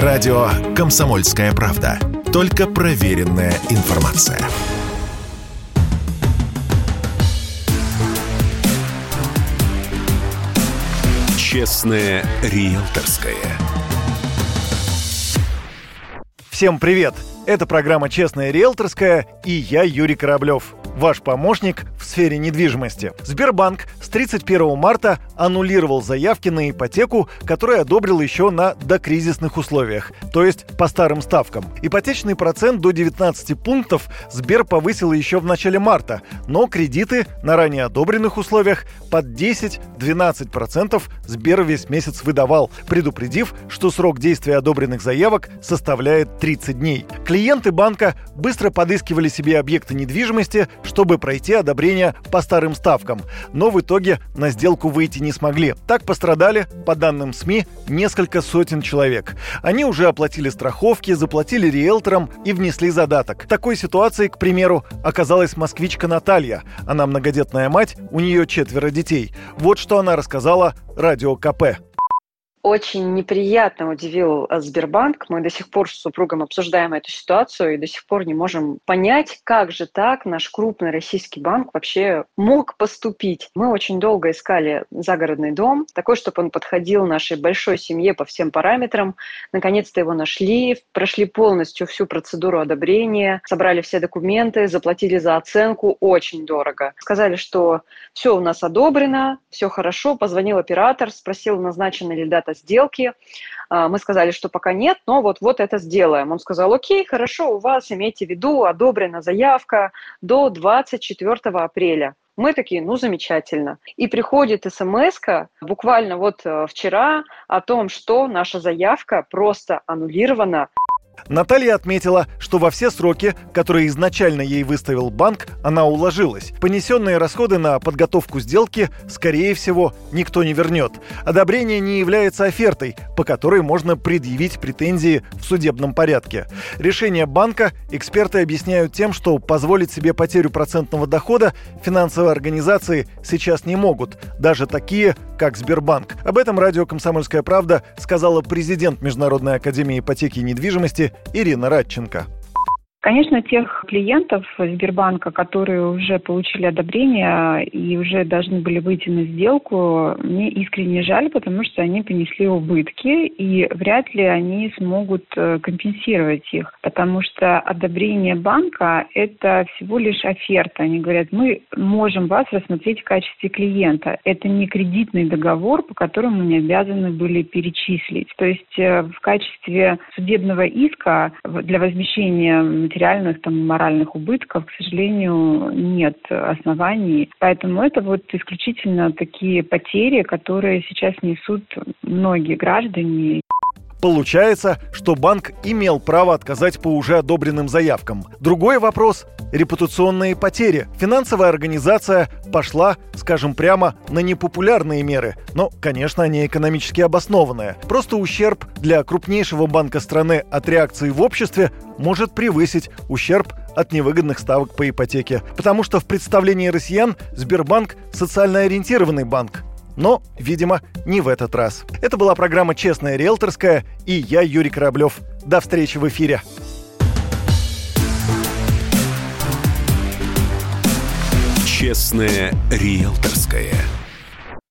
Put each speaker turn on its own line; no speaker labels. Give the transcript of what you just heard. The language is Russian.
Радио «Комсомольская правда». Только проверенная информация. Честное риэлторское.
Всем привет! Это программа «Честная риэлторская» и я, Юрий Кораблев ваш помощник в сфере недвижимости. Сбербанк с 31 марта аннулировал заявки на ипотеку, которые одобрил еще на докризисных условиях, то есть по старым ставкам. Ипотечный процент до 19 пунктов Сбер повысил еще в начале марта, но кредиты на ранее одобренных условиях под 10-12% Сбер весь месяц выдавал, предупредив, что срок действия одобренных заявок составляет 30 дней. Клиенты банка быстро подыскивали себе объекты недвижимости, чтобы пройти одобрение по старым ставкам, но в итоге на сделку выйти не смогли. Так пострадали, по данным СМИ, несколько сотен человек. Они уже оплатили страховки, заплатили риэлторам и внесли задаток. Такой ситуации, к примеру, оказалась москвичка Наталья. Она многодетная мать, у нее четверо детей. Вот что она рассказала радио КП
очень неприятно удивил э, Сбербанк. Мы до сих пор с супругом обсуждаем эту ситуацию и до сих пор не можем понять, как же так наш крупный российский банк вообще мог поступить. Мы очень долго искали загородный дом, такой, чтобы он подходил нашей большой семье по всем параметрам. Наконец-то его нашли, прошли полностью всю процедуру одобрения, собрали все документы, заплатили за оценку очень дорого. Сказали, что все у нас одобрено, все хорошо. Позвонил оператор, спросил, назначена ли дата сделки. А, мы сказали, что пока нет, но вот-вот это сделаем. Он сказал, окей, хорошо, у вас, имейте в виду, одобрена заявка до 24 апреля. Мы такие, ну, замечательно. И приходит смс буквально вот э, вчера о том, что наша заявка просто аннулирована.
Наталья отметила, что во все сроки, которые изначально ей выставил банк, она уложилась. Понесенные расходы на подготовку сделки, скорее всего, никто не вернет. Одобрение не является офертой, по которой можно предъявить претензии в судебном порядке. Решение банка эксперты объясняют тем, что позволить себе потерю процентного дохода финансовые организации сейчас не могут, даже такие, как Сбербанк. Об этом радио «Комсомольская правда» сказала президент Международной академии ипотеки и недвижимости Ирина Радченко.
Конечно, тех клиентов Сбербанка, которые уже получили одобрение и уже должны были выйти на сделку, мне искренне жаль, потому что они понесли убытки, и вряд ли они смогут э, компенсировать их, потому что одобрение банка – это всего лишь оферта. Они говорят, мы можем вас рассмотреть в качестве клиента. Это не кредитный договор, по которому мы обязаны были перечислить. То есть э, в качестве судебного иска для возмещения материальных, там, моральных убытков, к сожалению, нет оснований. Поэтому это вот исключительно такие потери, которые сейчас несут многие граждане.
Получается, что банк имел право отказать по уже одобренным заявкам. Другой вопрос – репутационные потери. Финансовая организация пошла, скажем прямо, на непопулярные меры, но, конечно, они экономически обоснованные. Просто ущерб для крупнейшего банка страны от реакции в обществе может превысить ущерб от невыгодных ставок по ипотеке. Потому что в представлении россиян Сбербанк – социально ориентированный банк, но, видимо, не в этот раз. Это была программа «Честная риэлторская» и я, Юрий Кораблев. До встречи в эфире.
«Честная риэлторская»